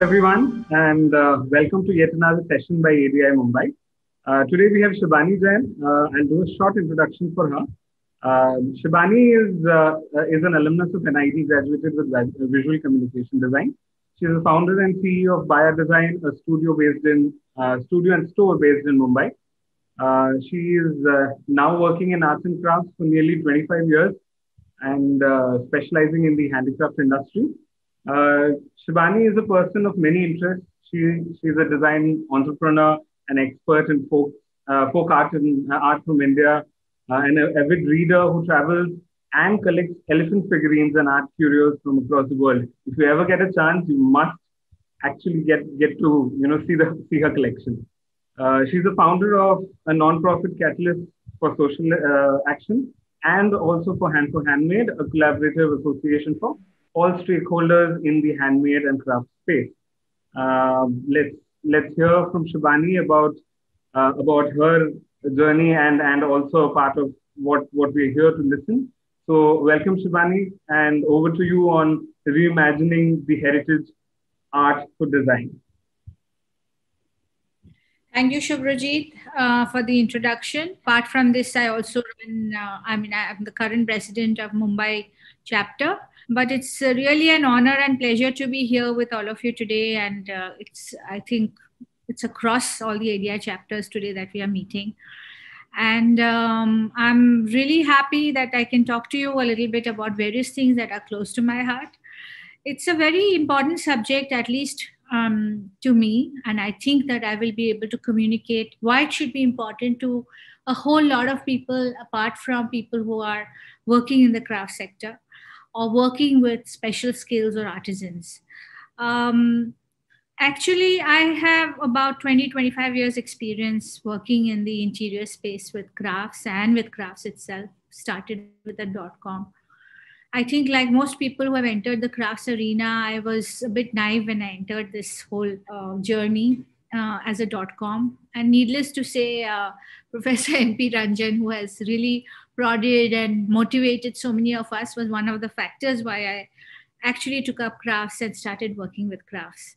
Hello, everyone, and uh, welcome to yet another session by ADI Mumbai. Uh, today we have Shibani Jain. Uh, I'll do a short introduction for her. Um, Shibani is, uh, is an alumnus of NID, graduated with visual communication design. She's the founder and CEO of Baaya Design, a studio based in uh, studio and store based in Mumbai. Uh, she is now working in arts and crafts for nearly 25 years and specializing in the handicraft industry. Uh, Shibani is a person of many interests. She, she's a design entrepreneur, an expert in folk, uh, folk art and uh, art from India, uh, and an avid reader who travels and collects elephant figurines and art curios from across the world. If you ever get a chance, you must actually get, get to you know see the see her collection. Uh, she's the founder of a non-profit catalyst for social uh, action and also for Hand for Handmade, a collaborative association for all stakeholders in the handmade and craft space. Uh, let's let's hear from Shibani about uh, about her journey and and also a part of what what we're here to listen. So welcome Shibani and over to you on reimagining the heritage art for design. Thank you, Shubhrajit, uh, for the introduction. Apart from this, I also run, uh, I mean, I'm the current president of Mumbai chapter but it's uh, really an honor and pleasure to be here with all of you today. And uh, it's, I think, it's across all the ADI chapters today that we are meeting. And um, I'm really happy that I can talk to you a little bit about various things that are close to my heart. It's a very important subject, at least um, to me. And I think that I will be able to communicate why it should be important to a whole lot of people, apart from people who are working in the craft sector or working with special skills or artisans. Um, actually, I have about 20, 25 years experience working in the interior space with crafts and with crafts itself, started with a dot com. I think, like most people who have entered the crafts arena, I was a bit naive when I entered this whole uh, journey uh, as a dot com. And needless to say, uh, Professor MP Ranjan, who has really prodded and motivated so many of us, was one of the factors why I actually took up crafts and started working with crafts.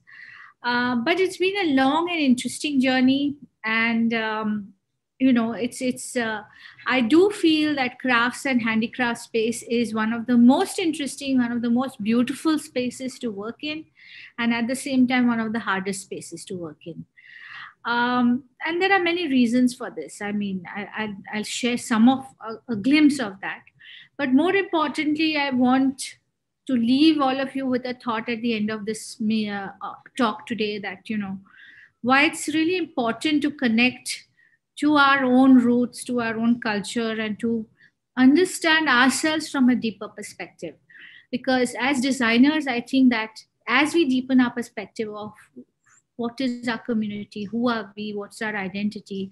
Uh, but it's been a long and interesting journey, and um, you know, it's it's. Uh, I do feel that crafts and handicraft space is one of the most interesting, one of the most beautiful spaces to work in and at the same time one of the hardest spaces to work in um, and there are many reasons for this. I mean I, will share some of a, a, glimpse of that. But more importantly i want to leave all of you with a thought at the end of this uh, talk today that you know why it's really important to connect to our own roots to our own culture and to understand ourselves from a deeper perspective. Because as designers i think that as we deepen our perspective of what is our community, who are we, what's our identity,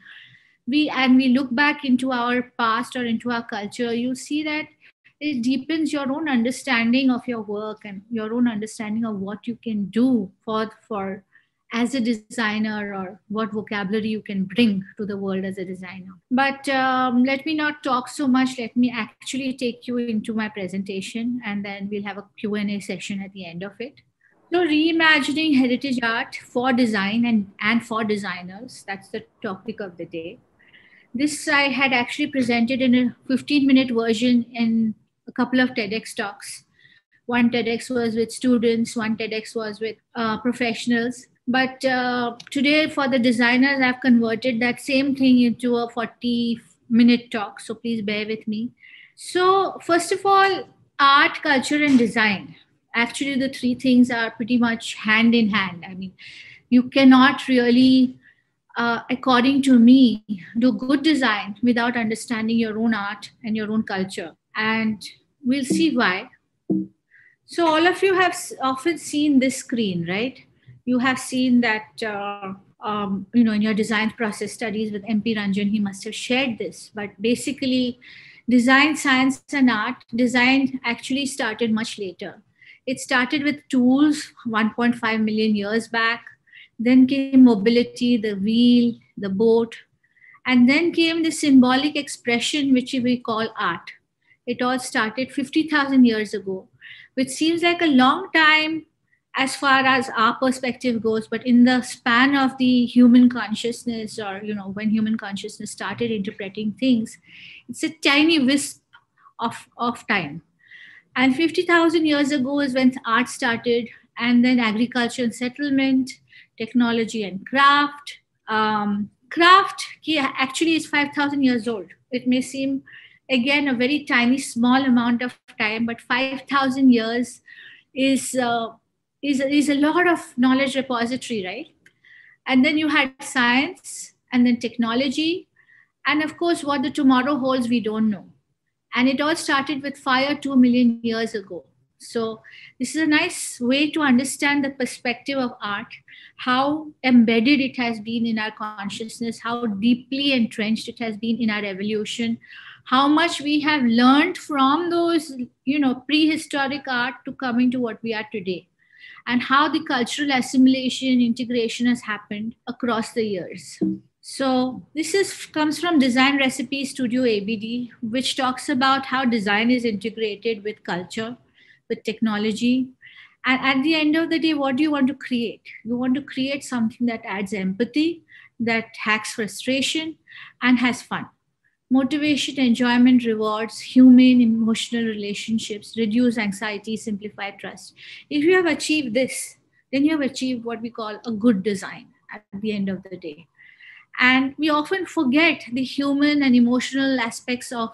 we and we look back into our past or into our culture, you see that it deepens your own understanding of your work and your own understanding of what you can do for for as a designer or what vocabulary you can bring to the world as a designer. But um, let me not talk so much. Let me actually take you into my presentation and then we'll have a Q&A session at the end of it. So reimagining heritage art for design and, and for designers, that's the topic of the day. This I had actually presented in a 15 minute version in a couple of TEDx talks. One TEDx was with students, one TEDx was with uh, professionals. But uh, today, for the designers, I've converted that same thing into a 40 minute talk. So please bear with me. So, first of all, art, culture, and design actually the three things are pretty much hand in hand. I mean you cannot really uh, according to me do good design without understanding your own art and your own culture. And we'll see why. So all of you have often seen this screen right? You have seen that uh, um, you know in your design process studies with mp ranjan he must have shared this. But basically design science and art design actually started much later it started with tools 1.5 million years back. Then came mobility, the wheel, the boat. And then came the symbolic expression, which we call art. It all started 50,000 years ago, which seems like a long time as far as our perspective goes but in the span of the human consciousness or you know when human consciousness started interpreting things it's a tiny wisp of, of time and 50000 years ago is when art started and then agriculture and settlement technology and craft um, craft actually is 5000 years old it may seem again a very tiny small amount of time but 5000 years is uh, is, is a lot of knowledge repository, right? And then you had science and then technology. And of course, what the tomorrow holds, we don't know. And it all started with fire two million years ago. So, this is a nice way to understand the perspective of art, how embedded it has been in our consciousness, how deeply entrenched it has been in our evolution, how much we have learned from those, you know, prehistoric art to coming to what we are today and how the cultural assimilation and integration has happened across the years so this is comes from design recipe studio abd which talks about how design is integrated with culture with technology and at the end of the day what do you want to create you want to create something that adds empathy that hacks frustration and has fun Motivation, enjoyment, rewards, human emotional relationships, reduce anxiety, simplify trust. If you have achieved this, then you have achieved what we call a good design at the end of the day. And we often forget the human and emotional aspects of,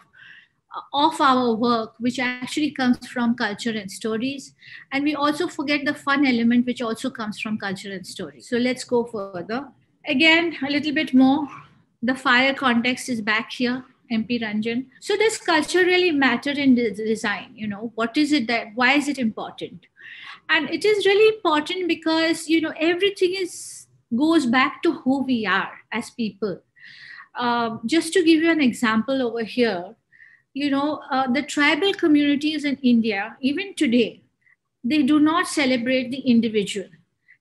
of our work, which actually comes from culture and stories. And we also forget the fun element, which also comes from culture and stories. So let's go further. Again, a little bit more the fire context is back here mp ranjan so does culture really matter in design you know what is it that why is it important and it is really important because you know everything is goes back to who we are as people um, just to give you an example over here you know uh, the tribal communities in india even today they do not celebrate the individual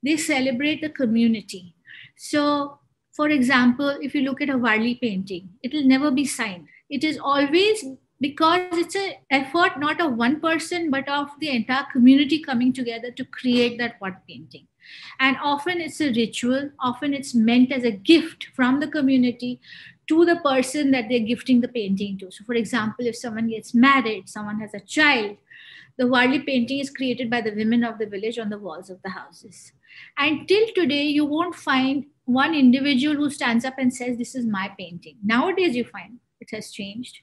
they celebrate the community so for example, if you look at a Warli painting, it will never be signed. It is always because it's an effort not of one person, but of the entire community coming together to create that one painting. And often it's a ritual, often it's meant as a gift from the community to the person that they're gifting the painting to. So, for example, if someone gets married, someone has a child, the Warli painting is created by the women of the village on the walls of the houses. And till today, you won't find one individual who stands up and says, This is my painting. Nowadays, you find it has changed.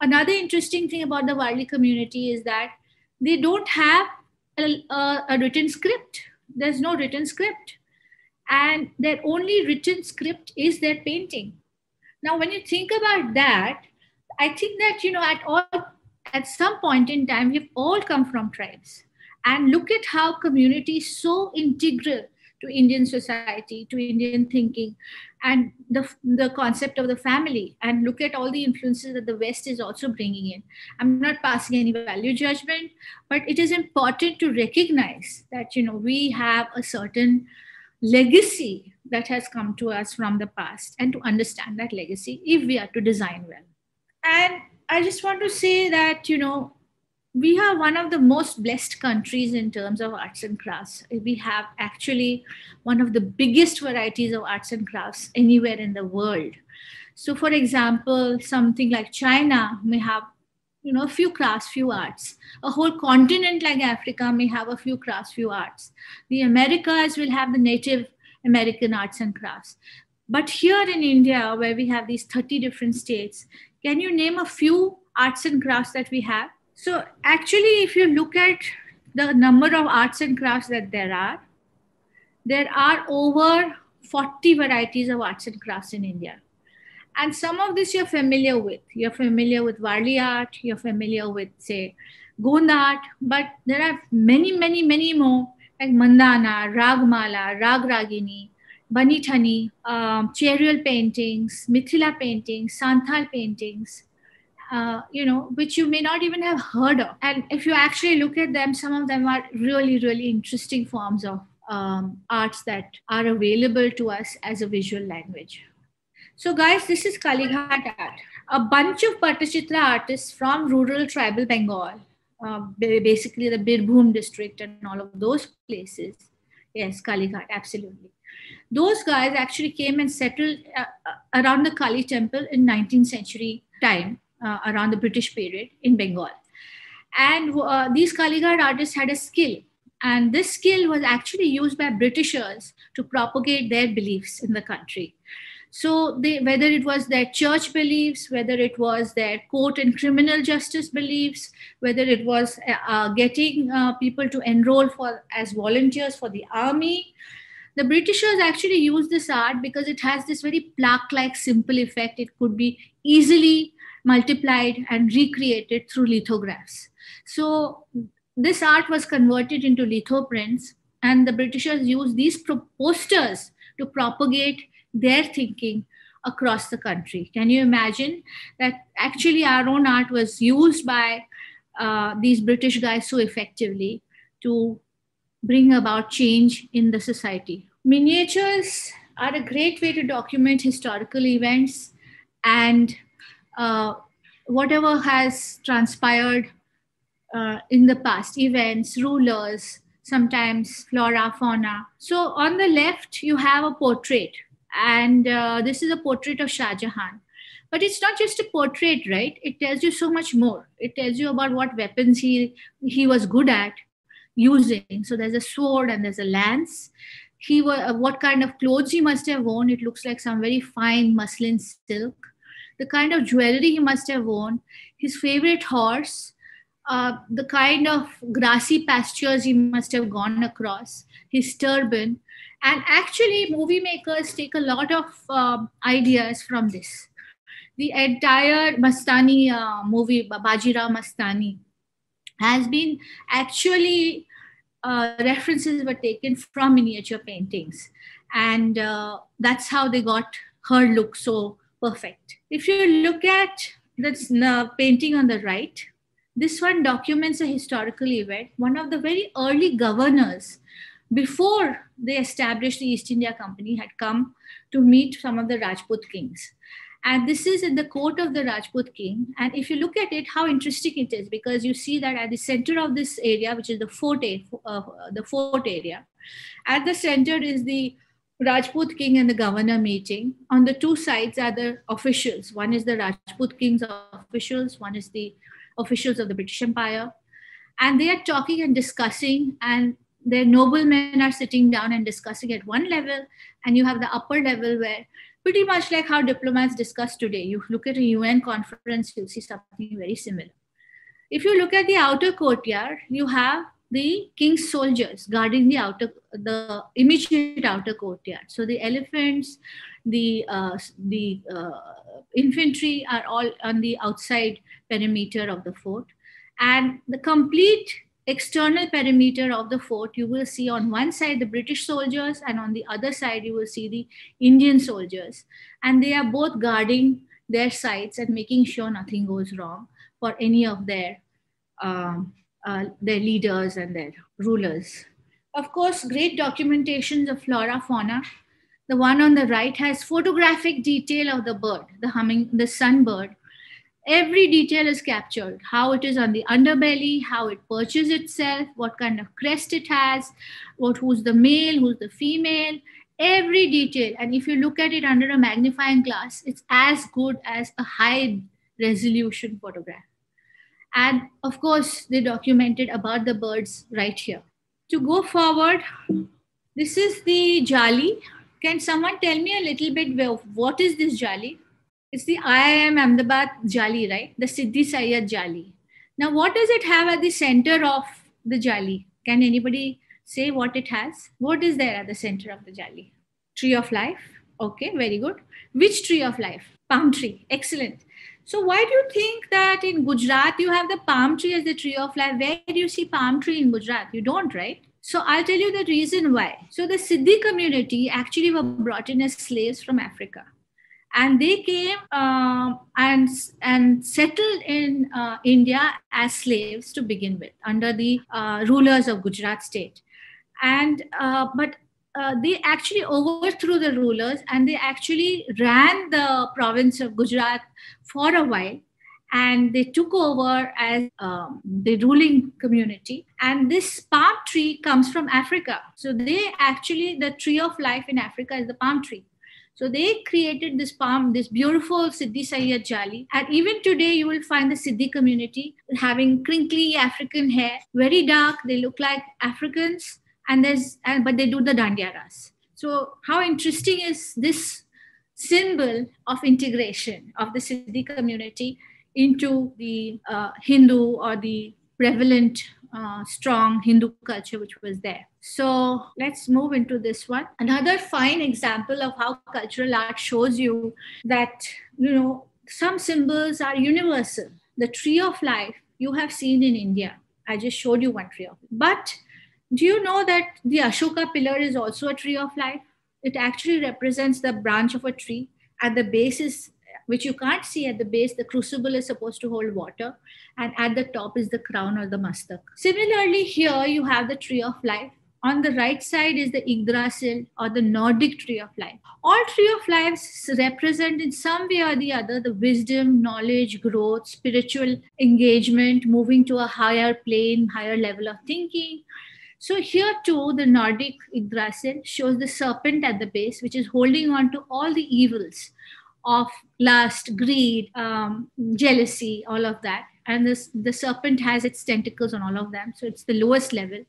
Another interesting thing about the Warli community is that they don't have a, a, a written script. There's no written script. And their only written script is their painting. Now, when you think about that, I think that, you know, at all, at some point in time, we've all come from tribes. And look at how community is so integral to Indian society, to Indian thinking, and the, the concept of the family. And look at all the influences that the West is also bringing in. I'm not passing any value judgment, but it is important to recognize that, you know, we have a certain legacy that has come to us from the past and to understand that legacy if we are to design well. And I just want to say that, you know, we are one of the most blessed countries in terms of arts and crafts. We have actually one of the biggest varieties of arts and crafts anywhere in the world. So, for example, something like China may have you know a few crafts few arts a whole continent like africa may have a few crafts few arts the americas will have the native american arts and crafts but here in india where we have these 30 different states can you name a few arts and crafts that we have so actually, if you look at the number of arts and crafts that there are, there are over 40 varieties of arts and crafts in India. And some of this you're familiar with. You're familiar with Warli art, you're familiar with, say, Gond art, but there are many, many, many more like Mandana, Ragmala, Rag Ragini, Bani Thani, um, Cherial paintings, Mithila paintings, Santhal paintings, uh, you know, which you may not even have heard of. And if you actually look at them, some of them are really, really interesting forms of um, arts that are available to us as a visual language. So, guys, this is Kalighat art. A bunch of Pattachitra artists from rural tribal Bengal uh, basically the Birbhum district and all of those places. Yes, Kalighat, absolutely. Those guys actually came and settled uh, uh around the Kali temple in 19th century time, uh, around the British period in Bengal. And uh, these Kalighat artists had a skill. And this skill was actually used by Britishers to propagate their beliefs in the country. So they, whether it was their church beliefs, whether it was their court and criminal justice beliefs, whether it was uh, uh, getting uh, people to enroll for as volunteers for the army, the Britishers actually used this art because it has this very plaque-like simple effect. It could be easily multiplied and recreated through lithographs. So this art was converted into lithoprints, and the Britishers used these posters to propagate their thinking across the country. Can you imagine that actually our own art was used by uh, these British guys so effectively to bring about change in the society? Miniatures are a great way to document historical events and uh, whatever has transpired uh, in the past events, rulers, sometimes flora, fauna. So on the left, you have a portrait and uh, this is a portrait of Shah Jahan. But it's not just a portrait, right? It tells you so much more. It tells you about what weapons he, he was good at using. So there's a sword and there's a lance. He was, uh, what kind of clothes he must have worn. It looks like some very fine muslin silk. The kind of jewelry he must have worn. His favorite horse. Uh, the kind of grassy pastures he must have gone across, his turban, and actually, movie makers take a lot of uh, ideas from this. The entire Mastani uh, movie, Bajirao Mastani, has been actually uh, references were taken from miniature paintings. And uh, that's how they got her look so perfect. If you look at this painting on the right, this one documents a historical event. One of the very early governors before they established the East India Company, had come to meet some of the Rajput kings. And this is in the court of the Rajput king. And if you look at it, how interesting it is, because you see that at the center of this area, which is the fort, uh, the fort area, at the center is the Rajput king and the governor meeting. On the two sides are the officials. One is the Rajput king's officials, one is the officials of the British Empire. And they are talking and discussing, and their noblemen are sitting down and discussing at one level, and you have the upper level where pretty much like how diplomats discuss today. You look at a UN conference, you'll see something very similar. If you look at the outer courtyard, you have the king's soldiers guarding the outer, the immediate outer courtyard. So the elephants, the uh, the uh, infantry are all on the outside perimeter of the fort, and the complete external perimeter of the fort, you will see on one side the British soldiers, and on the other side, you will see the Indian soldiers. And they are both guarding their sites and making sure nothing goes wrong for any of their, um, uh, their leaders and their rulers. Of course, great documentations of flora, fauna. The one on the right has photographic detail of the bird, the humming, the sunbird, every detail is captured how it is on the underbelly how it perches itself what kind of crest it has what who's the male who's the female every detail and if you look at it under a magnifying glass it's as good as a high resolution photograph and of course they documented about the birds right here to go forward this is the jali can someone tell me a little bit what is this jali it's the IIM Ahmedabad Jali, right? The Siddhi Sayyad Jali. Now, what does it have at the center of the Jali? Can anybody say what it has? What is there at the center of the Jali? Tree of life. Okay, very good. Which tree of life? Palm tree. Excellent. So, why do you think that in Gujarat you have the palm tree as the tree of life? Where do you see palm tree in Gujarat? You don't, right? So, I'll tell you the reason why. So, the Siddhi community actually were brought in as slaves from Africa and they came uh, and and settled in uh, India as slaves to begin with under the uh, rulers of Gujarat state, and uh, but. Uh, they actually overthrew the rulers and they actually ran the province of Gujarat for a while. and they took over as um, the ruling community. And this palm tree comes from Africa. So they actually, the tree of life in Africa is the palm tree. So they created this palm, this beautiful Siddhi Sayyad Jali. And even today, you will find the Siddhi community having crinkly African hair, very dark. They look like Africans, and there's, but they do the dandiyaras. So how interesting is this symbol of integration of the Siddhi community into the uh, Hindu or the prevalent uh, strong Hindu culture which was there. So let's move into this one. Another fine example of how cultural art shows you that, you know, some symbols are universal. The tree of life you have seen in India. I just showed you one tree of. But do you know that the Ashoka pillar is also a tree of life? It actually represents the branch of a tree. At the base is which you can't see at the base. The crucible is supposed to hold water, and at the top is the crown or the mastak. Similarly, here you have the tree of life. On the right side is the Yggdrasil or the Nordic tree of life. All tree of lives represent in some way or the other the wisdom, knowledge, growth, spiritual engagement, moving to a higher plane, higher level of thinking. So here too, the Nordic Yggdrasil shows the serpent at the base, which is holding on to all the evils of lust, greed, um, jealousy, all of that. And this, the serpent has its tentacles on all of them. So it's the lowest level.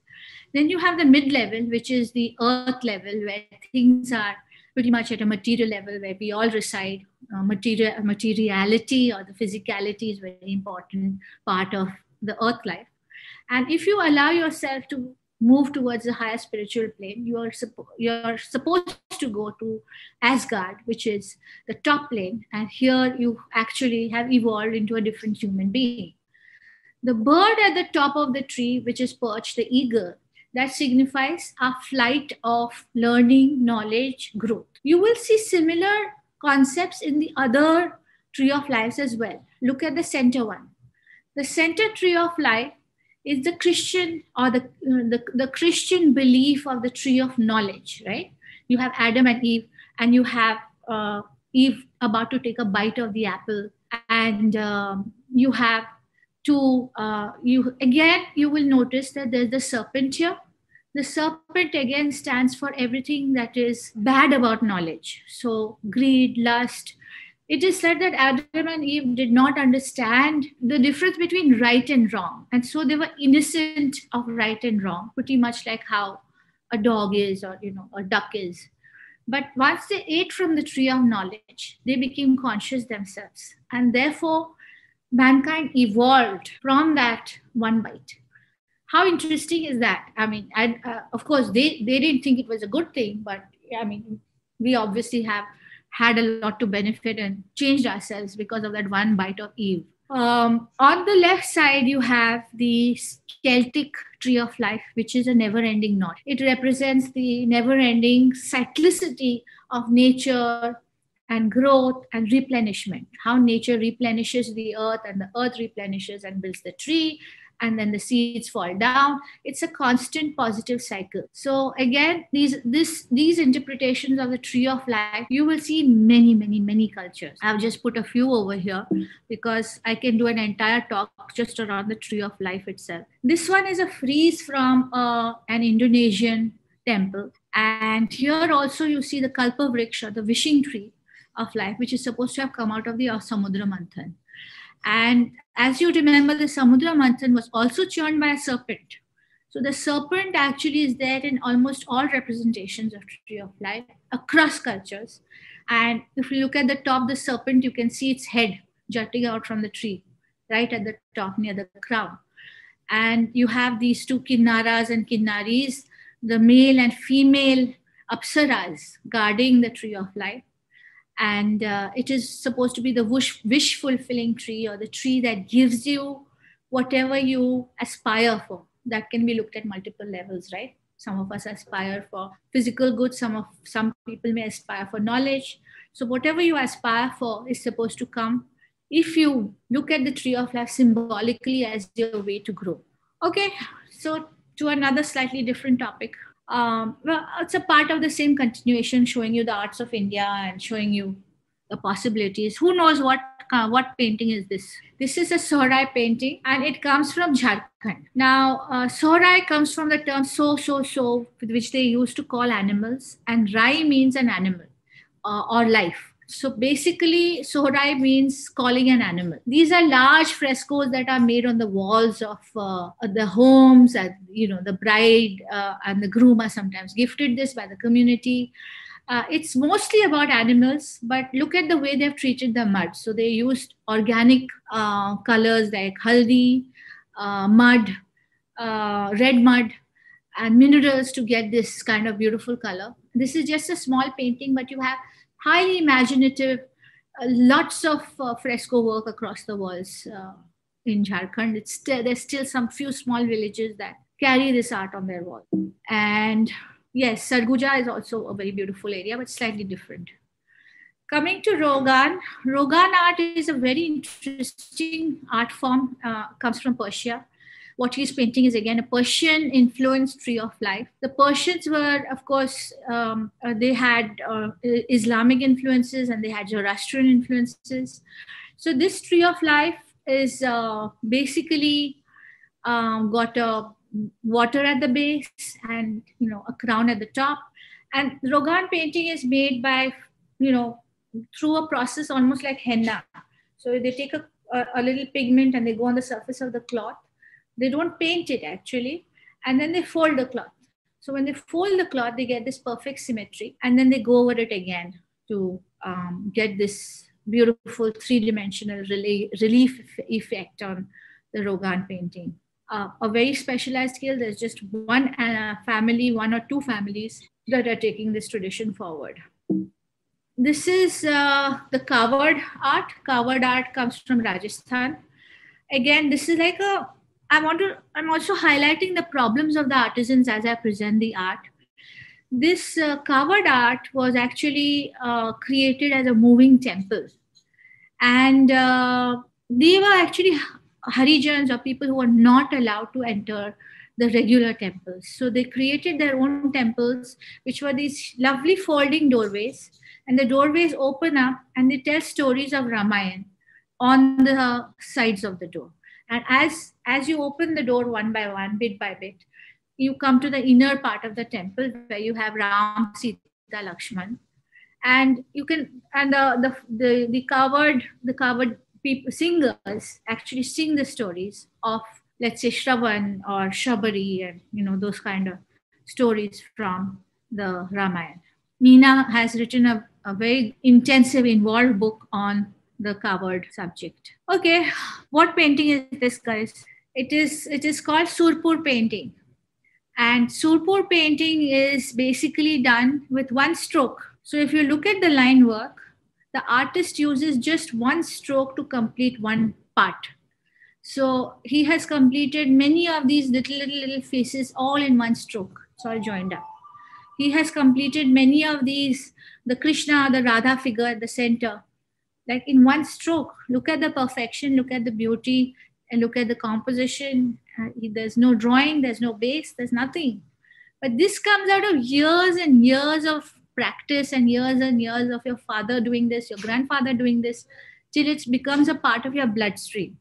Then you have the mid level, which is the earth level, where things are pretty much at a material level where we all reside. Uh, material, materiality or the physicality is very important part of the earth life. And if you allow yourself to move towards the higher spiritual plane, you are, suppo- you are supposed to go to Asgard, which is the top plane. And here you actually have evolved into a different human being. The bird at the top of the tree, which is perched, the eagle, that signifies a flight of learning, knowledge, growth. You will see similar concepts in the other tree of lives as well. Look at the center one. The center tree of life is the Christian or the, the, the Christian belief of the tree of knowledge, right? You have Adam and Eve, and you have uh, Eve about to take a bite of the apple, and um, you have to uh, you again you will notice that there's the serpent here. The serpent again stands for everything that is bad about knowledge. So greed, lust, it is said that Adam and Eve did not understand the difference between right and wrong. And so they were innocent of right and wrong, pretty much like how a dog is or you know a duck is. But once they ate from the tree of knowledge, they became conscious themselves. And therefore, mankind evolved from that one bite. How interesting is that? I mean, and uh, of course, they, they didn't think it was a good thing, but I mean, we obviously have had a lot to benefit and changed ourselves because of that one bite of Eve. Um, on the left side, you have the Celtic tree of life, which is a never ending knot. It represents the never ending cyclicity of nature and growth and replenishment, how nature replenishes the earth and the earth replenishes and builds the tree and then the seeds fall down. It's a constant positive cycle. So again these this these interpretations of the tree of life you will see many many many cultures. I've just put a few over here because i can do an entire talk just around the tree of life itself. This one is a frieze from uh, an indonesian temple. And here also you see the kalpa vriksha the wishing tree of life which is supposed to have come out of the samudra manthan. And as you remember, the Samudra Manthan was also churned by a serpent. So the serpent actually is there in almost all representations of tree of life across cultures. And if you look at the top, the serpent, you can see its head jutting out from the tree, right at the top near the crown. And you have these two kinnaras and kinnaris, the male and female apsaras guarding the tree of life and uh, it is supposed to be the wish, wish fulfilling tree or the tree that gives you whatever you aspire for. That can be looked at multiple levels right? Some of us aspire for physical goods some of some people may aspire for knowledge. So whatever you aspire for is supposed to come if you look at the tree of life symbolically as your way to grow. Okay so to another slightly different topic um, well, it's a part of the same continuation, showing you the arts of India and showing you the possibilities. Who knows what uh, what painting is this? This is a Sohrai painting, and it comes from Jharkhand. Now, uh, Sohrai comes from the term so, so, so, which they used to call animals, and Rai means an animal uh, or life. So basically, Sohrai means calling an animal. These are large frescoes that are made on the walls of uh, the homes, and you know, the bride uh, and the groom are sometimes gifted this by the community. Uh, it's mostly about animals, but look at the way they've treated the mud. So they used organic uh, colors like haldi, uh, mud, uh, red mud, and minerals to get this kind of beautiful color. This is just a small painting, but you have highly imaginative, uh, lots of uh, fresco work across the walls in Jharkhand. It's there's still some few small villages that carry this art on their wall. And yes, Sarguja is also a very beautiful area, but slightly different. Coming to Rogan, Rogan art is a very interesting art form, uh, comes from Persia. What he's painting is again a Persian influenced tree of life. The Persians were, of course, um, uh, they had uh, Islamic influences and they had Zoroastrian influences. So, this tree of life is uh, basically um, got a water at the base and you know a crown at the top and rogan painting is made by you know through a process almost like henna so they take a, a, a, little pigment and they go on the surface of the cloth they don't paint it actually and then they fold the cloth so when they fold the cloth they get this perfect symmetry and then they go over it again to um, get this beautiful three-dimensional relief effect on the rogan painting uh, a very specialized skill. There's just one uh, family, one or two families that are taking this tradition forward. This is uh, the Kawad art. Kawad art comes from Rajasthan. Again, this is like a, I want to, I'm also highlighting the problems of the artisans as I present the art. This uh, Kawad art was actually uh, created as a moving temple. And uh, they were actually Harijans or people who were not allowed to enter the regular temples. So they created their own temples, which were these lovely folding doorways. And the doorways open up and they tell stories of Ramayan on the sides of the door. And as, as you open the door one by one, bit by bit, you come to the inner part of the temple where you have Ram, Sita, Lakshman. And you can, and the, the, the, the Kawad, the Kawad people, singers actually sing the stories of, let's say, Shravan or Shabari and, you know, those kind of stories from the Ramayana. Nina has written a, a very intensive, involved book on the Kawad subject. Okay, what painting is this, guys? It is it is called Surpur painting, and Surpur painting is basically done with one stroke. So if you look at the line work, the artist uses just one stroke to complete one part. So he has completed many of these little, little, little faces all in one stroke. So all joined up. He has completed many of these, the Krishna, the Radha figure at the center, like in one stroke. Look at the perfection, look at the beauty, and look at the composition. Uh, there's no drawing, there's no base, there's nothing. But this comes out of years and years of practice and years and years of your father doing this, your grandfather doing this, till it becomes a part of your bloodstream.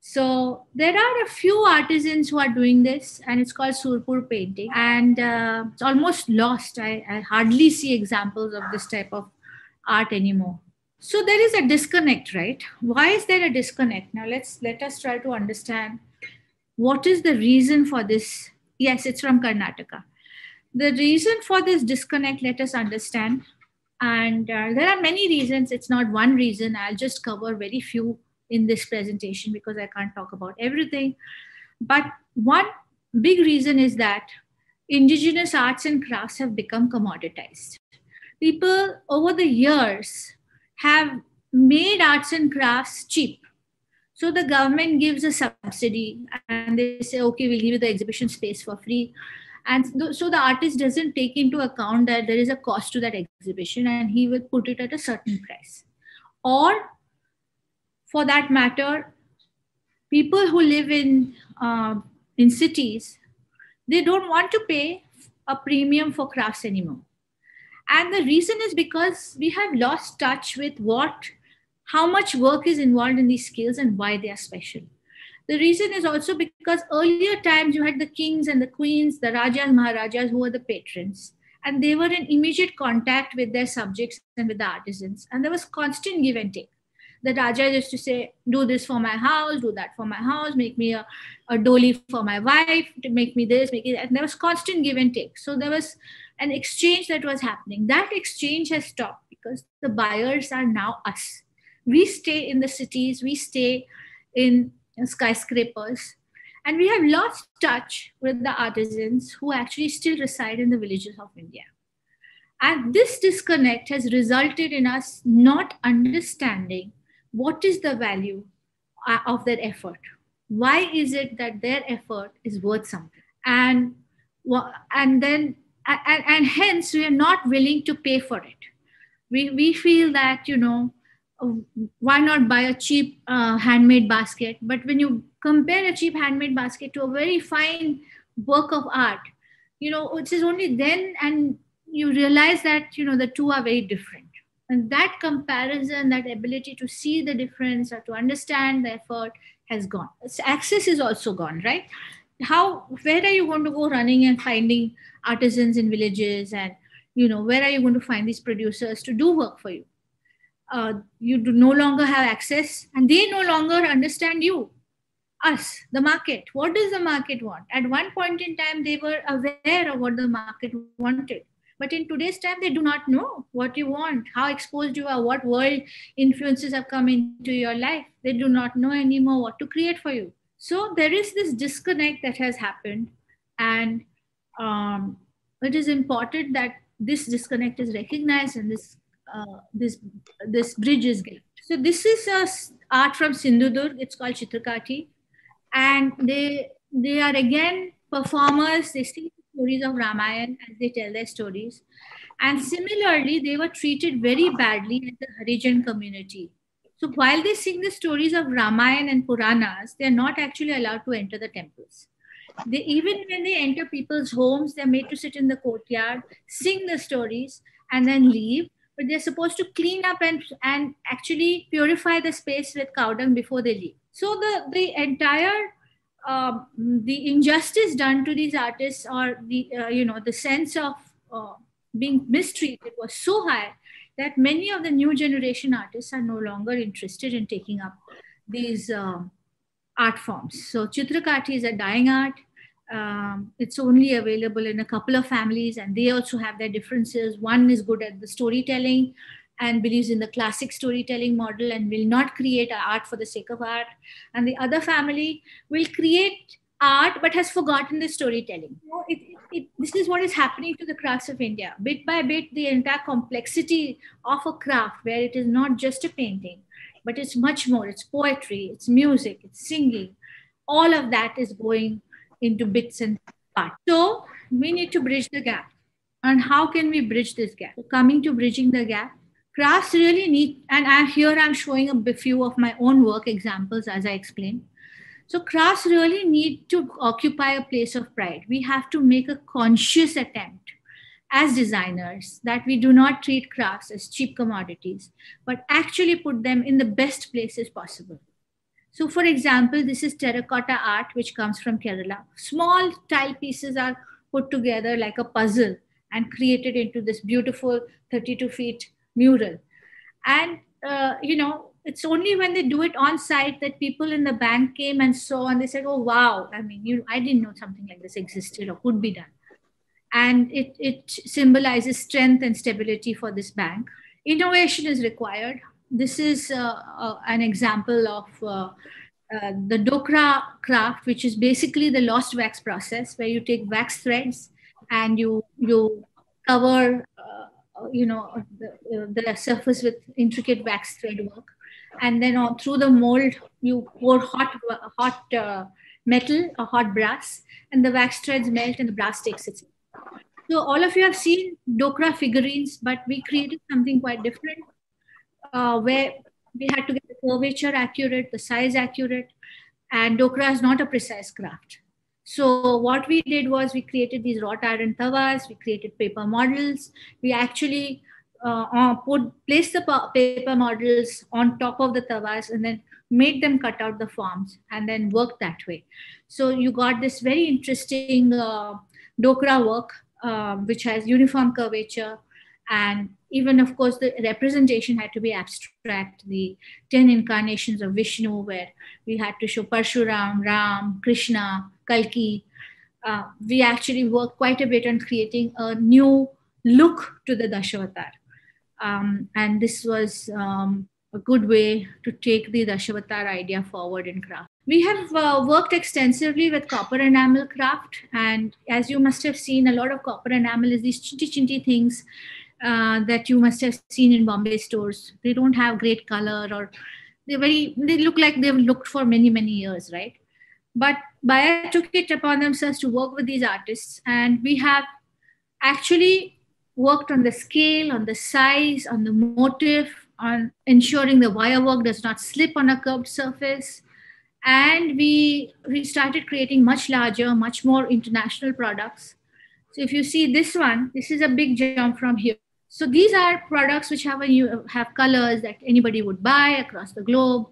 So there are a few artisans who are doing this, and it's called Surpur painting, and uh, it's almost lost. I, I hardly see examples of this type of art anymore. So there is a disconnect, right? Why is there a disconnect? Now let's let us try to understand what is the reason for this. Yes, it's from Karnataka the reason for this disconnect, let us understand. And uh, there are many reasons. It's not one reason. I'll just cover very few in this presentation because I can't talk about everything. But one big reason is that indigenous arts and crafts have become commoditized. People over the years have made arts and crafts cheap. So the government gives a subsidy and they say, okay, we'll give you the exhibition space for free. And so the artist doesn't take into account that there is a cost to that exhibition and he will put it at a certain price. Or for that matter people who live in uh, in cities they don't want to pay a premium for crafts anymore And the reason is because we have lost touch with what, how much work is involved in these skills and why they are special. The reason is also because earlier times you had the kings and the queens, the rajas, maharajas who were the patrons, and they were in immediate contact with their subjects and with the artisans, and there was constant give and take. The Raja used to say, Do this for my house, do that for my house, make me a, a doli for my wife, to make me this, make it. And there was constant give and take. So there was an exchange that was happening. That exchange has stopped because the buyers are now us. We stay in the cities, we stay in skyscrapers, and we have lost touch with the artisans who actually still reside in the villages of India. And this disconnect has resulted in us not understanding what is the value uh, of their effort. Why is it that their effort is worth something? And, and then, and, and hence, we are not willing to pay for it. We, we feel that, you know, why not buy a cheap uh, handmade basket? But when you compare a cheap handmade basket to a very fine work of art, you know, it is only then and you realize that, you know, the two are very different. And that comparison, that ability to see the difference or to understand the effort has gone. Access is also gone, right? How, where are you going to go running and finding artisans in villages and, you know, where are you going to find these producers to do work for you? uh, you do no longer have access and they no longer understand you us the market. What does the market want? At one point in time they were aware of what the market wanted. But in today's time they do not know what you want how exposed you are what world influences have come into your life. They do not know anymore what to create for you so there is this disconnect that has happened and um, it is important that this disconnect is recognized and this uh, this this bridge is built. So this is a art from Sindhudurg. It's called Chitrakati, and they they are again performers. They sing stories of Ramayana as they tell their stories, and similarly, they were treated very badly in the Harijan community. So while they sing the stories of Ramayana and Puranas, they are not actually allowed to enter the temples. They even when they enter people's homes, they're made to sit in the courtyard, sing the stories, and then leave but they're supposed to clean up and, and actually purify the space with cow dung before they leave. So the, the entire uh, the injustice done to these artists or the uh, you know the sense of uh, being mistreated was so high that many of the new generation artists are no longer interested in taking up these um, art forms. So Chitrakati is a dying art. Um, it's only available in a couple of families and they also have their differences. One is good at the storytelling and believes in the classic storytelling model and will not create art for the sake of art. And the other family will create art but has forgotten the storytelling so it, it, it, this is what is happening to the crafts of india bit by bit the entire complexity of a craft where it is not just a painting but it's much more it's poetry it's music it's singing all of that is going into bits and parts. So we need to bridge the gap. And how can we bridge this gap? So coming to bridging the gap, crafts really need, and I, here I'm showing a few of my own work examples as I explained. So crafts really need to occupy a place of pride. We have to make a conscious attempt as designers that we do not treat crafts as cheap commodities, but actually put them in the best places possible. So, for example, this is terracotta art, which comes from Kerala. Small tile pieces are put together like a puzzle and created into this beautiful 32 feet mural. And, uh, you know, it's only when they do it on site that people in the bank came and saw and they said, oh, wow, I mean, you, I didn't know something like this existed or could be done. And it, it symbolizes strength and stability for this bank. Innovation is required this is uh, uh, an example of uh, the Dokra craft, which is basically the lost wax process, where you take wax threads and you you cover you know the, the, surface with intricate wax thread work and then on, through the mold you pour hot hot uh, metal or hot brass and the wax threads melt and the brass takes it so all of you have seen dokra figurines but we created something quite different uh, where we had to get the curvature accurate, the size accurate, and Dokra is not a precise craft. So what we did was we created these wrought iron tawas, we created paper models. We actually uh, uh put placed the paper models on top of the tawas and then made them cut out the forms and then work that way. So you got this very interesting uh, dokra work, um, which has uniform curvature, and even of course the representation had to be abstract. The 10 incarnations of vishnu where we had to show parshuram ram krishna kalki. Uh, we actually worked quite a bit on creating a new look to the dashavatar um, and this was um, a good way to take the dashavatar idea forward in craft we have uh, worked extensively with copper enamel craft and as you must have seen a lot of copper enamel is these chinty chinty things uh, that you must have seen in Bombay stores. They don't have great color or they're very, they look like they've looked for many, many years, right? But Baaya took it upon themselves to work with these artists, and we have actually worked on the scale, on the size, on the motif, on ensuring the wire work does not slip on a curved surface. And we, we started creating much larger, much more international products. So if you see this one, this is a big jump from here so these are products which have a, have colors that anybody would buy across the globe.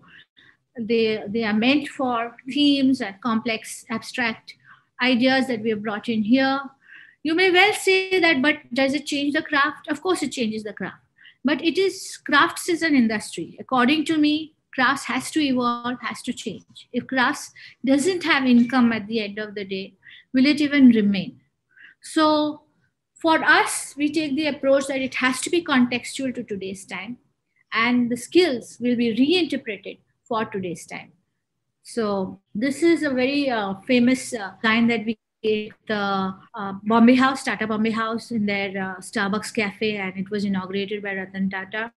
They, they are meant for themes and complex abstract ideas that we have brought in here. You may well say that, but does it change the craft? Of course, it changes the craft. But it is crafts is an industry. According to me, crafts has to evolve, has to change. If crafts doesn't have income at the end of the day, will it even remain? So for us, we take the approach that it has to be contextual to today's time, and the skills will be reinterpreted for today's time. So this is a very uh, famous uh, kind that we the uh, Bombay House, Tata Bombay House, in their uh, Starbucks cafe, and it was inaugurated by Ratan Tata.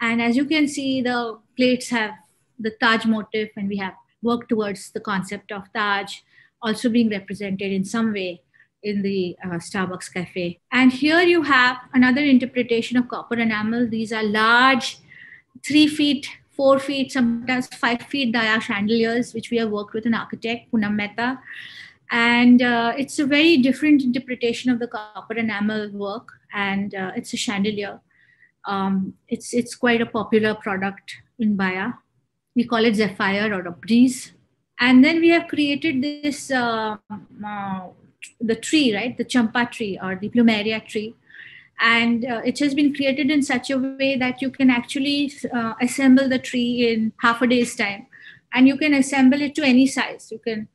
And as you can see, the plates have the Taj motif, and we have worked towards the concept of Taj also being represented in some way in the uh, Starbucks cafe. And here you have another interpretation of copper enamel. These are large, three feet, four feet, sometimes five feet dia chandeliers, which we have worked with an architect, Poonam Mehta. And uh, it's a very different interpretation of the copper enamel work, and uh, it's a chandelier. Um, it's it's quite a popular product in Baaya. We call it Zephyr or a breeze. And then we have created this uh, uh the tree, right? The champa tree or the plumeria tree. And uh, it has been created in such a way that you can actually uh, assemble the tree in half a day's time. And you can assemble it to any size. You can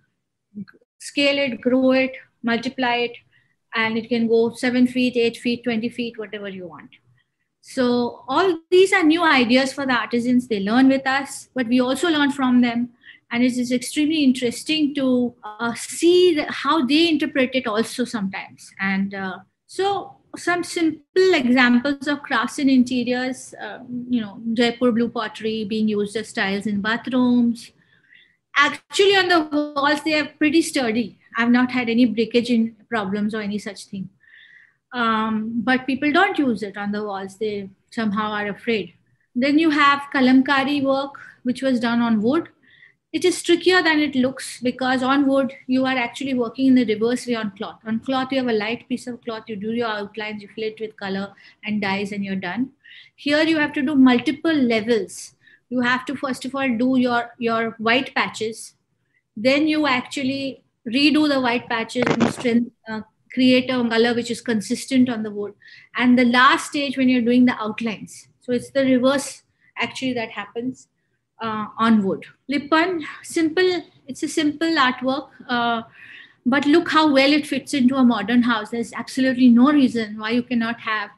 scale it, grow it, multiply it, and it can go seven feet, eight feet, 20 feet, whatever you want. So, all these are new ideas for the artisans. They learn with us, but we also learn from them and it is extremely interesting to uh, see how they interpret it also sometimes and uh, so some simple examples of crafts in interiors uh, you know jaipur blue pottery being used as tiles in bathrooms actually on the walls they are pretty sturdy. I've not had any breakage in problems or any such thing. Um, but people don't use it on the walls. They somehow are afraid. Then you have kalamkari work which was done on wood. It is trickier than it looks because on wood you are actually working in the reverse way on cloth. On cloth you have a light piece of cloth. You do your outlines you fill it with color and dyes and you're done. Here you have to do multiple levels you have to first of all do your your white patches then you actually redo the white patches and strength, uh, create a color which is consistent on the wood and the last stage when you're doing the outlines so it's the reverse actually that happens uh, on wood. Lipan, simple, it's a simple artwork, uh, but look how well it fits into a modern house. There's absolutely no reason why you cannot have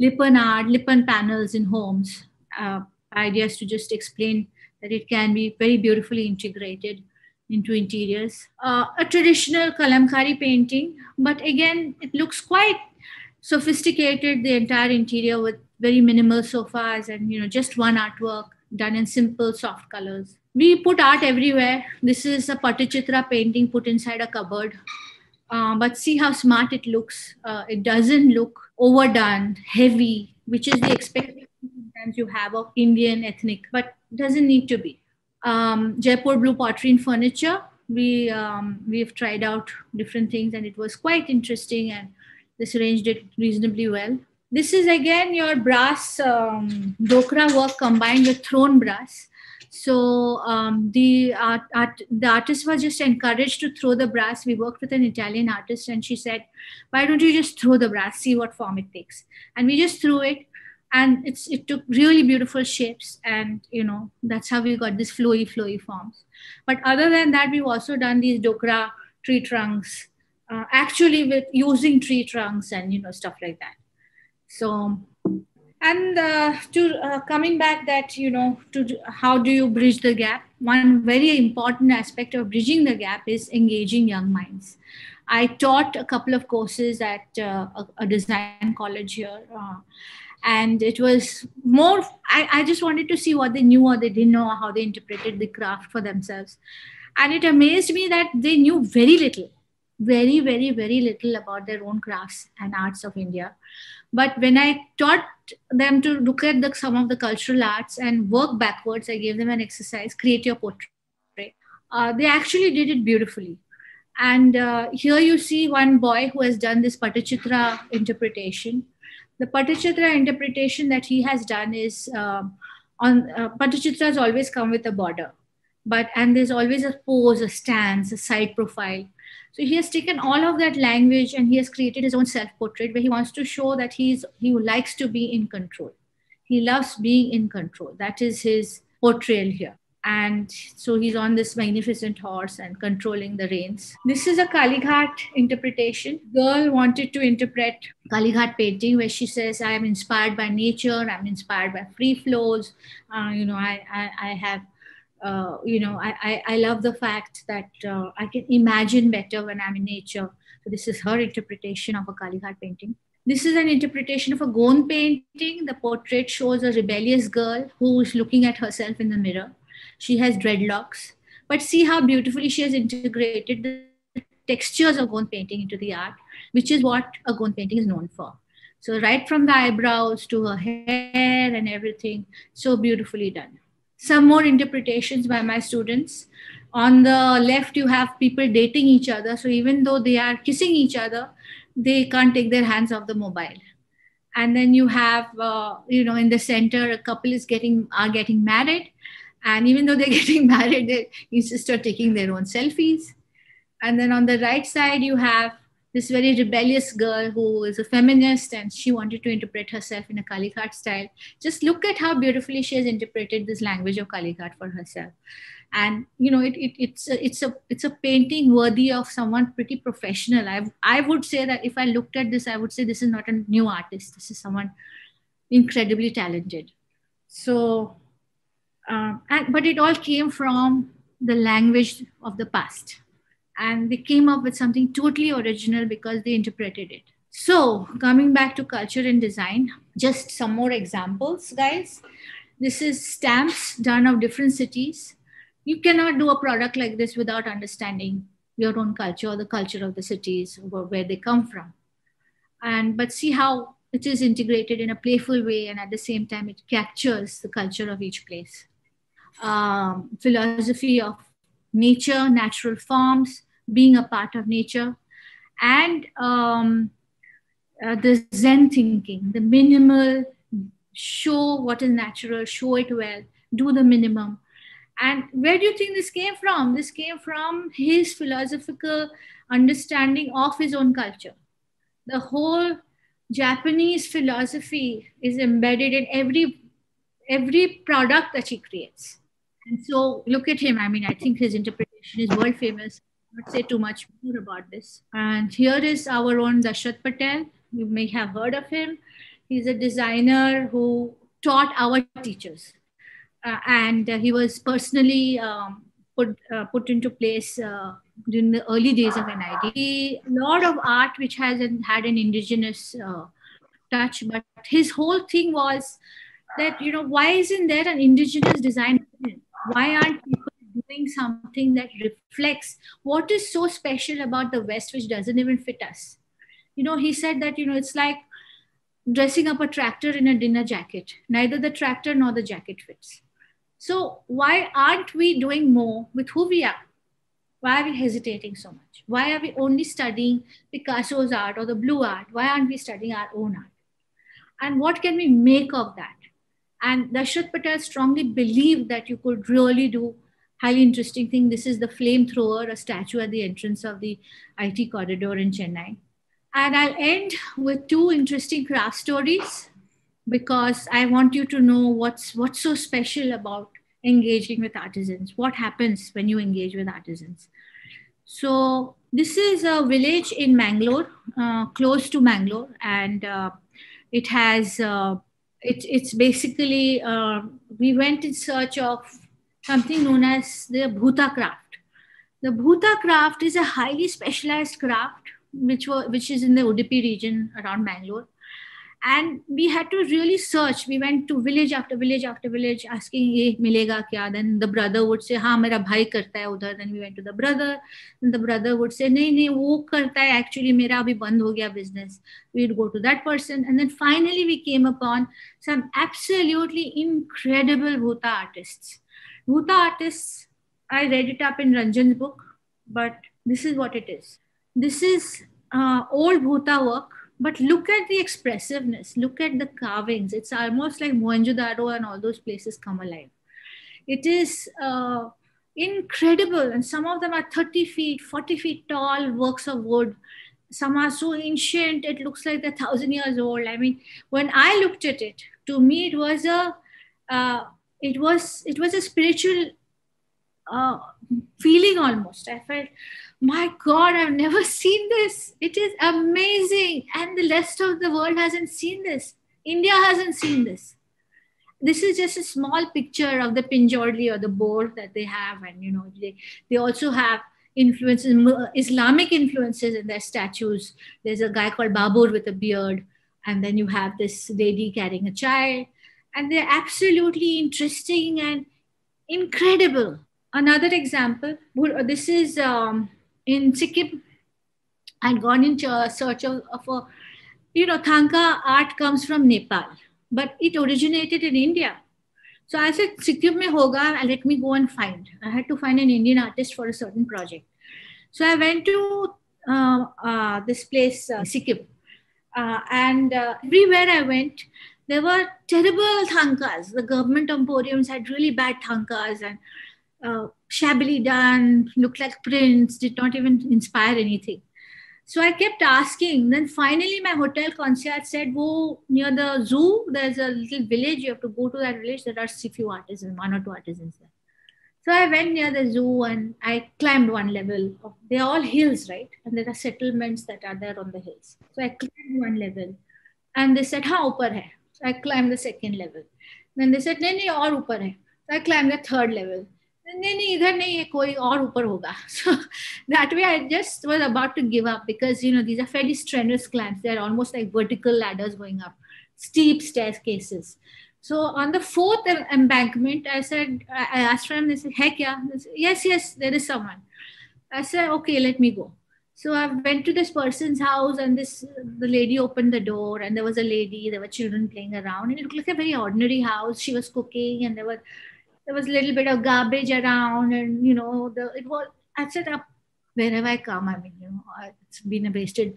Lipan art, Lipan panels in homes. Uh, ideas to just explain that it can be very beautifully integrated into interiors. Uh, a traditional kalamkari painting, but again, it looks quite sophisticated, the entire interior with very minimal sofas and you know just one artwork done in simple soft colors. We put art everywhere. This is a Patachitra painting put inside a cupboard. Uh, but see how smart it looks. Uh, it doesn't look overdone, heavy, which is the expectation sometimes you have of Indian ethnic, but doesn't need to be. Um, Jaipur blue pottery and furniture. we um, we've tried out different things and it was quite interesting and this arranged it reasonably well. This is again your brass um, dokra work combined with thrown brass. So um, the art, art, the artist was just encouraged to throw the brass. We worked with an italian artist and she said why don't you just throw the brass? See what form it takes. And we just threw it and it's it took really beautiful shapes and you know that's how we got this flowy flowy forms. But other than that we've also done these dokra tree trunks uh, actually with using tree trunks and you know stuff like that. So and uh, to uh, coming back that you know to how do you bridge the gap? One very important aspect of bridging the gap is engaging young minds. I taught a couple of courses at uh, a, a, design college here uh, and it was more I, I just wanted to see what they knew or they didn't know or how they interpreted the craft for themselves. And it amazed me that they knew very little very very very little about their own crafts and arts of india. But when i taught them to look at the, some of the cultural arts and work backwards i gave them an exercise create your portrait. Uh, they actually did it beautifully. And uh, here you see one boy who has done this Patachitra interpretation the Patachitra interpretation that he has done is um, on uh, has always come with a border, but and there's always a pose, a stance, a side profile. So he has taken all of that language and he has created his own self-portrait where he wants to show that he's he likes to be in control. He loves being in control. That is his portrayal here and so he's on this magnificent horse and controlling the reins. This is a Kalighat interpretation. Girl wanted to interpret Kalighat painting where she says, I am inspired by nature, I'm inspired by free flows. Uh, you know, I, I, I have, uh, you know, I, I, I, love the fact that uh, I can imagine better when I'm in nature. So this is her interpretation of a Kalighat painting. This is an interpretation of a Gond painting. The portrait shows a rebellious girl who is looking at herself in the mirror she has dreadlocks. But see how beautifully she has integrated the textures of Gond painting into the art, which is what a Gond painting is known for. So right from the eyebrows to her hair and everything, so beautifully done. Some more interpretations by my students. On the left, you have people dating each other. So even though they are kissing each other, they can't take their hands off the mobile. And then you have, uh, you know, in the center, a couple is getting are getting married, and even though they're getting married, they insist on taking their own selfies. And then on the right side, you have this very rebellious girl who is a feminist and she wanted to interpret herself in a Kalighat style. Just look at how beautifully she has interpreted this language of Kalighat for herself. And you know, it, it, it's a, it's a it's a painting worthy of someone pretty professional. I I would say that if I looked at this, I would say this is not a new artist. This is someone incredibly talented. So uh, and, but it all came from the language of the past. And they came up with something totally original because they interpreted it. So, coming back to culture and design, just some more examples, guys. This is stamps done of different cities. You cannot do a product like this without understanding your own culture or the culture of the cities or where they come from. And but see how it is integrated in a playful way, and at the same time, it captures the culture of each place um, philosophy of nature, natural forms, being a part of nature, and um, uh, the Zen thinking, the minimal, show what is natural, show it well, do the minimum. And where do you think this came from? This came from his philosophical understanding of his own culture. The whole Japanese philosophy is embedded in every every product that he creates. And so look at him. I mean, I think his interpretation is world famous. Not say too much more about this. And here is our own Dashrath Patel. You may have heard of him. He's a designer who taught our teachers. Uh, and uh, he was personally um, put, uh, put into place uh, during the early days of NID. A lot of art which hasn't had an indigenous uh, touch, but his whole thing was that, you know, why isn't there an indigenous design? Why aren't people doing something that reflects what is so special about the west which doesn't even fit us you know he said that you know it's like dressing up a tractor in a dinner jacket neither the tractor nor the jacket fits so why aren't we doing more with who we are Why are we hesitating so much? Why are we only studying Picasso's art or the blue art? Why aren't we studying our own art? And what can we make of that? And Dashrath Patel strongly believed that you could really do highly interesting thing. This is the flamethrower, a statue at the entrance of the IT corridor in Chennai. And I'll end with two interesting craft stories because I want you to know what's what's so special about engaging with artisans. What happens when you engage with artisans? So this is a village in Mangalore, uh, close to Mangalore, and uh, it has uh, it, it's basically uh, we went in search of something known as the Bhuta craft. The Bhuta craft is a highly specialized craft which were, which is in the Udupi region around Mangalore and we had to really search. We went to village after village after village asking ye milega kya? Then the brother would say ha mera bhai karta hai udhar. Then we went to the brother. Then the brother would say nahi nahi wo karta hai. Actually mera abhi band ho gaya business. We'd go to that person. And then finally we came upon some absolutely incredible bhuta artists. Bhuta artists i read it up in ranjan's book but this is what it is. This is uh, old bhuta work but look at the expressiveness, look at the carvings. It's almost like Mohenjo-daro and all those places come alive. It is uh, incredible, and some of them are 30 feet, 40 feet tall works of wood. Some are so ancient, it looks like they're thousand years old. I mean, when I looked at it, to me, it was a uh, it was it was a spiritual uh, feeling almost. I felt my God, I've never seen this. It is amazing. And the rest of the world hasn't seen this. India hasn't seen this. This is just a small picture of the Pinjorli or the board that they have. And, you know, they, they also have influences, Islamic influences in their statues. There's a guy called Babur with a beard. And then you have this lady carrying a child. And they're absolutely interesting and incredible. Another example, this is um, in Sikkim, I'd gone in search of, of a, you know, Thangka art comes from Nepal, but it originated in India. So I said, Sikkim mein hoga, let me go and find. I had to find an Indian artist for a certain project. So I went to uh, uh, this place, uh, Sikkim. Uh, and uh, everywhere I went, there were terrible thangkas. The government emporiums had really bad thangkas and uh, shabbily done, looked like prints, did not even inspire anything. So I kept asking. Then finally, my hotel concierge said, Go near the zoo. There's a little village. You have to go to that village. There are a few artisans, one or two artisans there. So I went near the zoo and I climbed one level. Of, they're all hills, right? And there are settlements that are there on the hills. So I climbed one level. And they said, Ha, upar hai. So I climbed the second level. Then they said, Nahi, nahi, aur upar hai. So I climbed the third level. नहीं नहीं इधर नहीं है कोई और ऊपर होगा so that way I just was about to give up because you know these are fairly strenuous climbs they're almost like vertical ladders going up steep staircases so on the fourth embankment I said I asked for him they said hey kya said, yes yes there is someone I said okay let me go so I went to this person's house and this the lady opened the door and there was a lady there were children playing around and it looked like a very ordinary house she was cooking and there were there was a little bit of garbage around and you know the it was i said up wherever i come i mean you know it's been a wasted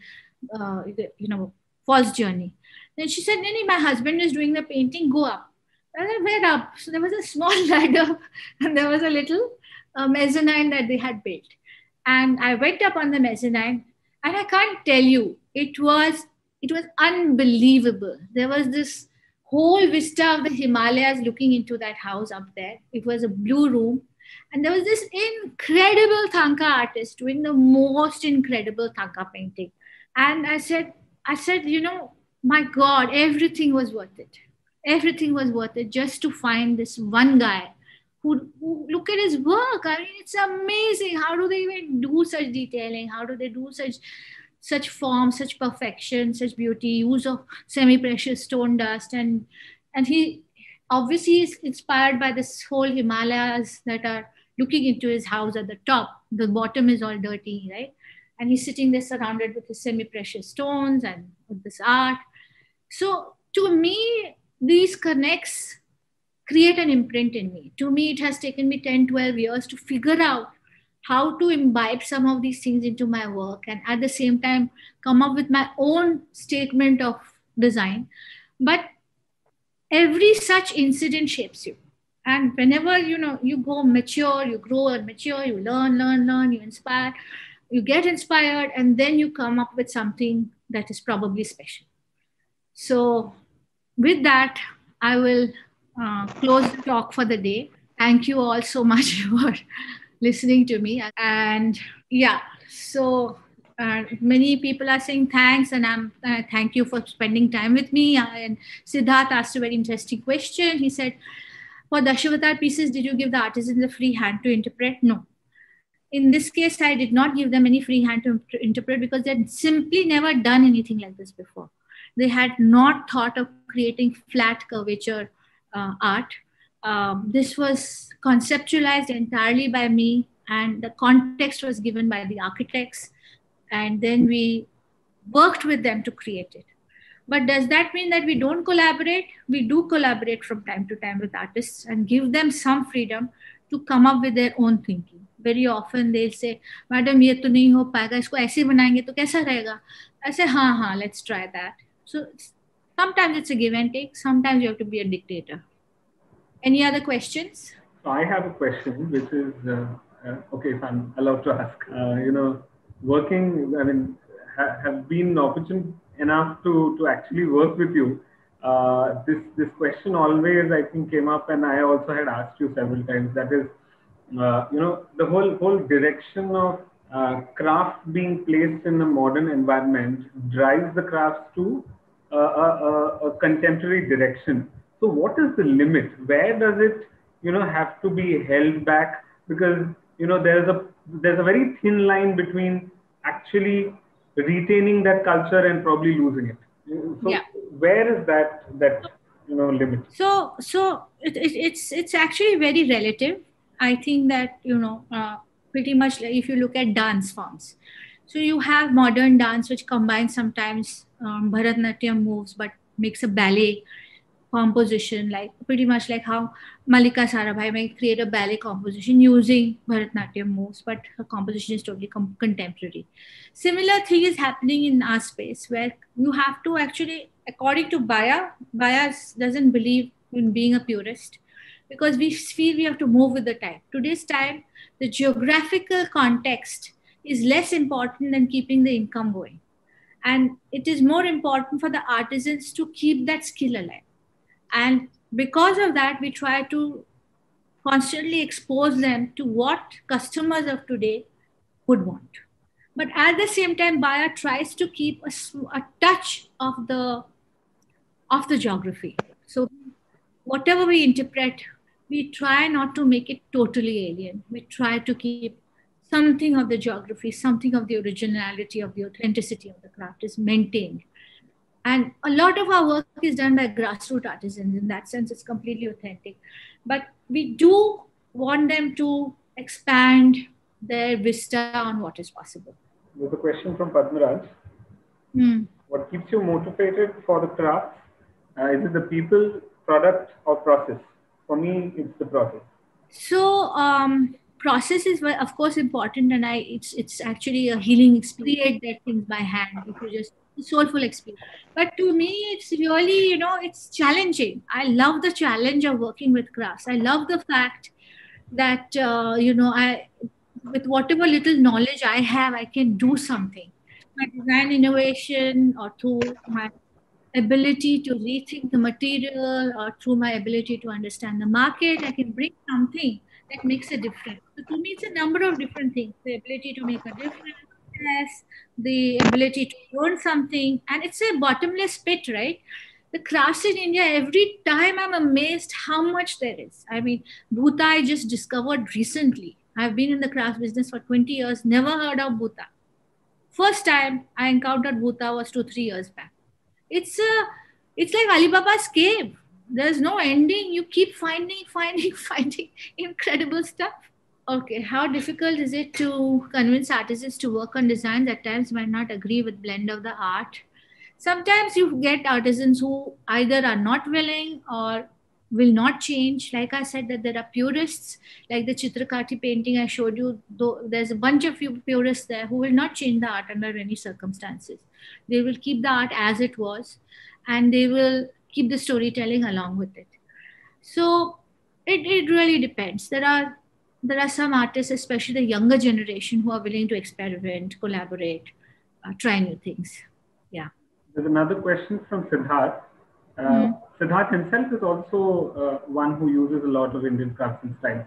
uh, you know false journey. Then she said Nini, my husband is doing the painting. Go up. I said, where up? So there was a small ladder and there was a little uh, mezzanine that they had built. And i went up on the mezzanine and i can't tell you it was it was unbelievable. There was this whole vista of the Himalayas looking into that house up there. It was a blue room. And there was this incredible Thangka artist doing the most incredible Thangka painting. And I said, I said, you know, my God, everything was worth it. Everything was worth it just to find this one guy who, who look at his work. I mean, it's amazing. How do they even do such detailing? How do they do such such form, such perfection, such beauty, use of semi-precious stone dust, and and he obviously is inspired by this whole Himalayas that are looking into his house at the top. The bottom is all dirty, right? And he's sitting there surrounded with his semi-precious stones and this art. So to me, these connects create an imprint in me. To me, it has taken me 10, 12 years to figure out how to imbibe some of these things into my work and at the same time come up with my own statement of design. But every such incident shapes you. And whenever you know you go mature, you grow and mature, you learn, learn, learn, you inspire, you get inspired, and then you come up with something that is probably special. So, with that, I will uh, close the talk for the day. Thank you all so much for listening to me. And yeah, so uh, many people are saying thanks and I'm uh, thank you for spending time with me. And Siddharth asked a very interesting question. He said, for Dashavatar pieces, did you give the artisans a free hand to interpret? No. In this case, I did not give them any free hand to interpret because they had simply never done anything like this before. They had not thought of creating flat curvature uh, art um, this was conceptualized entirely by me and the context was given by the architects and then we worked with them to create it. But does that mean that we don't collaborate? We do collaborate from time to time with artists and give them some freedom to come up with their own thinking. Very often they'll say madam to nahi ho payega isko aise banayenge to kaisa rahega? I say ha ha let's try that. So sometimes it's a give and take sometimes you have to be a dictator any other questions? So I have a question, which is uh, uh, okay, if I'm allowed to ask. Uh, you know, working, I mean, ha- have been opportune enough to to actually work with you. Uh, this this question always, I think, came up, and I also had asked you several times. That is, uh, you know, the whole whole direction of uh, craft being placed in a modern environment drives the crafts to a, a, a contemporary direction so what is the limit? Where does it, you know, have to be held back? Because you know there's a there's a very thin line between actually retaining that culture and probably losing it. So yeah. where is that that you know limit? So so it, it, it's it's actually very relative. I think that you know uh, pretty much if you look at dance forms. So you have modern dance which combines sometimes um, Bharatanatyam moves but makes a ballet composition, like pretty much like how Mallika Sarabhai may create a ballet composition using Bharatanatyam moves, but her composition is totally com- contemporary. Similar thing is happening in our space where you have to actually, according to Baaya, Baaya doesn't believe in being a purist because we feel we have to move with the time. Today's time, the geographical context is less important than keeping the income going. And it is more important for the artisans to keep that skill alive and because of that, we try to constantly expose them to what customers of today would want. But at the same time, Baaya tries to keep a, a touch of the of the geography. So whatever we interpret, we try not to make it totally alien. We try to keep something of the geography, something of the originality of the authenticity of the craft is maintained. And a lot of our work is done by grassroots artisans. In that sense, it's completely authentic. But we do want them to expand their vista on what is possible. There's a question from Padmaraj. Hmm. What keeps you motivated for the craft? Uh, is it the people, product, or process? For me, it's the process. So, um, process is of course important, and I it's it's actually a healing experience. That things by hand. If you just soulful experience. But to me, it's really, you know, it's challenging. I love the challenge of working with crafts. I love the fact that, uh, you know, I, with whatever little knowledge I have, I can do something. My design innovation or through my ability to rethink the material or through my ability to understand the market, I can bring something that makes a difference. So to me, it's a number of different things. The ability to make a difference, the ability to learn something, and it's a bottomless pit, right? The crafts in India, every time I'm amazed how much there is. I mean, Bhuta I just discovered recently. I've been in the craft business for 20 years, never heard of Bhuta. First time I encountered Bhuta was two, three years back. It's a, it's like Alibaba's cave. There's no ending. You keep finding, finding, finding incredible stuff. Okay, how difficult is it to convince artists to work on designs at times might not agree with blend of the art? Sometimes you get artisans who either are not willing or will not change. Like I said, that there are purists, like the Chitrakathi painting I showed you. Though there's a bunch of purists there who will not change the art under any circumstances. They will keep the art as it was, and they will keep the storytelling along with it. So it, it really depends. There are there are some artists, especially the younger generation, who are willing to experiment, collaborate, uh, try new things. Yeah. There's another question from Siddharth. Uh, mm-hmm. Siddharth himself is also uh, one who uses a lot of Indian craftsman styles.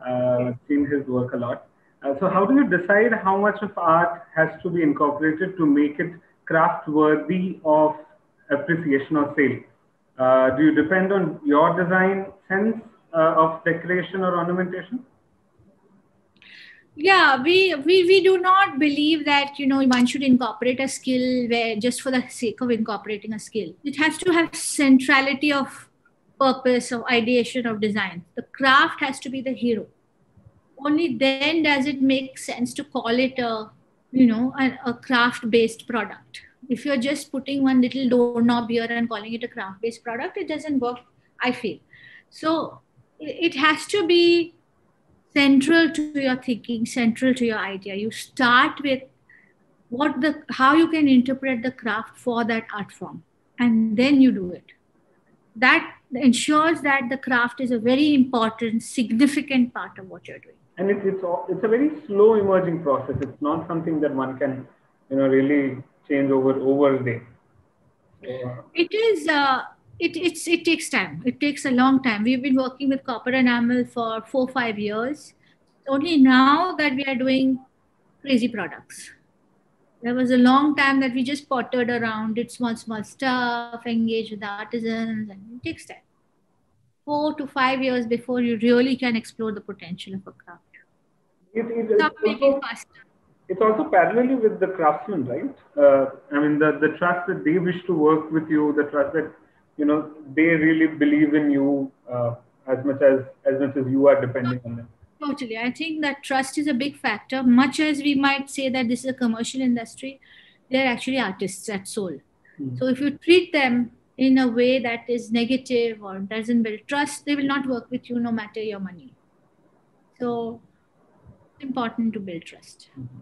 Uh, seen his work a lot. Uh, so, how do you decide how much of art has to be incorporated to make it craft worthy of appreciation or sale? Uh, do you depend on your design sense uh, of decoration or ornamentation? Yeah we, we we do not believe that you know one should incorporate a skill where just for the sake of incorporating a skill. It has to have centrality of purpose of ideation of design. The craft has to be the hero. Only then does it make sense to call it a you know a, a craft based product. If you're just putting one little doorknob here and calling it a craft based product it doesn't work i feel. So it has to be central to your thinking, central to your idea. You start with what the how you can interpret the craft for that art form, and then you do it. That ensures that the craft is a very important, significant part of what you're doing. And it's it's, it's a very slow emerging process. It's not something that one can, you know, really change over over a day. It is. Uh, it, it's, it takes time. It takes a long time. We've been working with copper enamel for four, five years. Only now that we are doing crazy products. There was a long time that we just pottered around, did small, small stuff, engaged with artisans, and it takes time. Four to five years before you really can explore the potential of a craft. It, it, it's, also, it's also parallelly with the craftsman, right? Uh, I mean, the, the trust that they wish to work with you, the trust that you know they really believe in you uh, as much as as much as you are depending on them. Totally. I think that trust is a big factor. Much as we might say that this is a commercial industry they're actually artists at soul. Mm-hmm. so if you treat them in a way that is negative or doesn't build trust they will not work with you no matter your money. So it's important to build trust. Mm-hmm.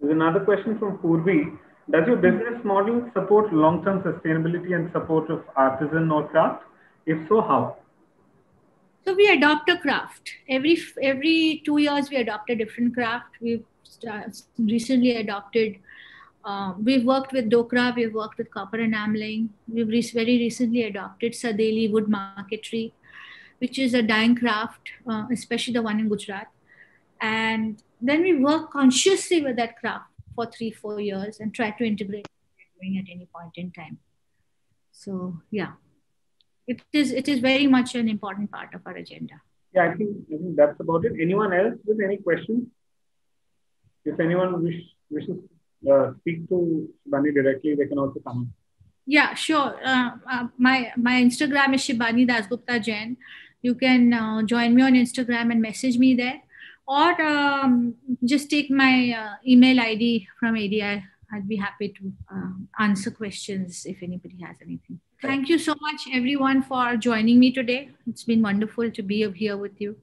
there's another question from purvi does your business model support long-term sustainability and support of artisan or craft? If so, how? So we adopt a craft every every two years. We adopt a different craft. We've recently adopted. Uh, we've worked with Dokra. We've worked with copper enameling. We've very recently adopted Sadeli wood marquetry, which is a dying craft, uh, especially the one in Gujarat. And then we work consciously with that craft for three, four years and try to integrate doing at any point in time. So yeah, it is it is very much an important part of our agenda. Yeah, I think, I think that's about it. Anyone else with any questions? If anyone wish, wishes uh, speak to Shibani directly, they can also come. Yeah, sure. Uh, uh, my my Instagram is Shibani Dasgupta Jain. You can uh, join me on Instagram and message me there or um, just take my uh, email ID from ADI. I'd be happy to uh, answer questions if anybody has anything. Thank you so much, everyone, for joining me today. It's been wonderful to be here with you.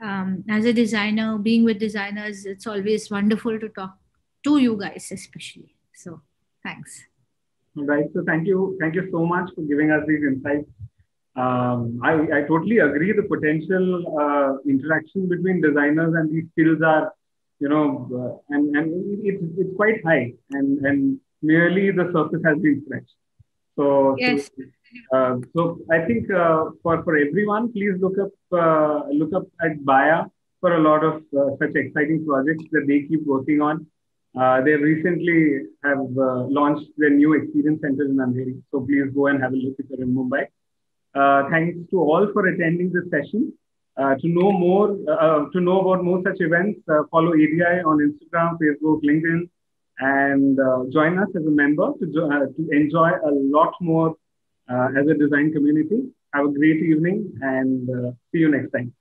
Um, as a designer, being with designers, it's always wonderful to talk to you guys, especially. So, thanks. Right. So, thank you. Thank you so much for giving us these insights um, I, I totally agree. The potential uh, interaction between designers and these skills are, you know, uh, and, and it's, it's quite high, and, and merely the surface has been scratched. So, yes. so, uh, so I think uh, for, for everyone, please look up uh, look up at Baaya for a lot of uh, such exciting projects that they keep working on. they recently have launched their new experience center in Andheri. So please go and have a look if you're in Mumbai. Uh, thanks to all for attending this session. Uh, to know more, uh, to know about more such events, follow ADI on Instagram, Facebook, LinkedIn, and join us as a member to, to enjoy a lot more as a design community. Have a great evening and see you next time.